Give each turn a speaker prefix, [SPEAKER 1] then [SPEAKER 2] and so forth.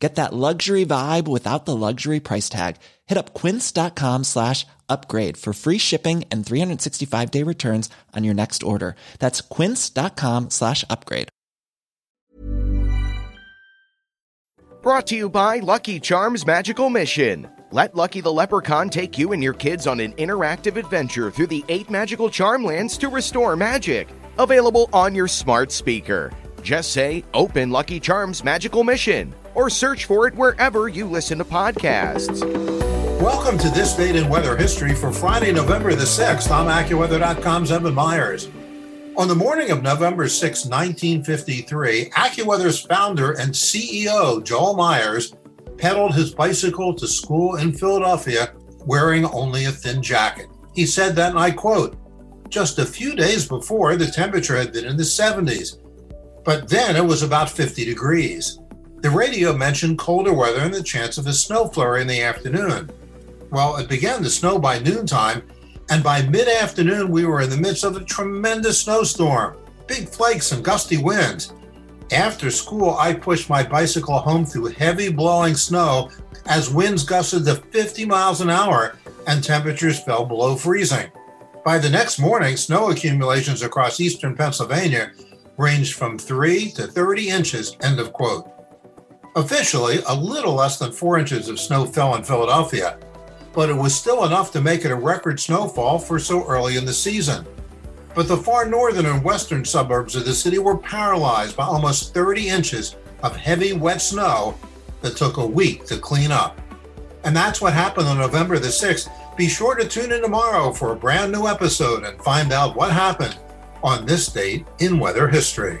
[SPEAKER 1] Get that luxury vibe without the luxury price tag. Hit up quince.com slash upgrade for free shipping and 365 day returns on your next order. That's quince.com slash upgrade.
[SPEAKER 2] Brought to you by Lucky Charms Magical Mission. Let Lucky the Leprechaun take you and your kids on an interactive adventure through the eight magical charm lands to restore magic. Available on your smart speaker. Just say, Open Lucky Charms Magical Mission or search for it wherever you listen to podcasts.
[SPEAKER 3] Welcome to this date in weather history for Friday, November the 6th. I'm AccuWeather.com's Evan Myers. On the morning of November 6, 1953, AccuWeather's founder and CEO, Joel Myers, pedaled his bicycle to school in Philadelphia wearing only a thin jacket. He said that, and I quote, just a few days before, the temperature had been in the 70s, but then it was about 50 degrees. The radio mentioned colder weather and the chance of a snow flurry in the afternoon. Well, it began to snow by noontime, and by mid afternoon, we were in the midst of a tremendous snowstorm, big flakes and gusty winds. After school, I pushed my bicycle home through heavy blowing snow as winds gusted to 50 miles an hour and temperatures fell below freezing. By the next morning, snow accumulations across eastern Pennsylvania ranged from 3 to 30 inches, end of quote. Officially, a little less than four inches of snow fell in Philadelphia, but it was still enough to make it a record snowfall for so early in the season. But the far northern and western suburbs of the city were paralyzed by almost 30 inches of heavy, wet snow that took a week to clean up. And that's what happened on November the 6th. Be sure to tune in tomorrow for a brand new episode and find out what happened on this date in weather history.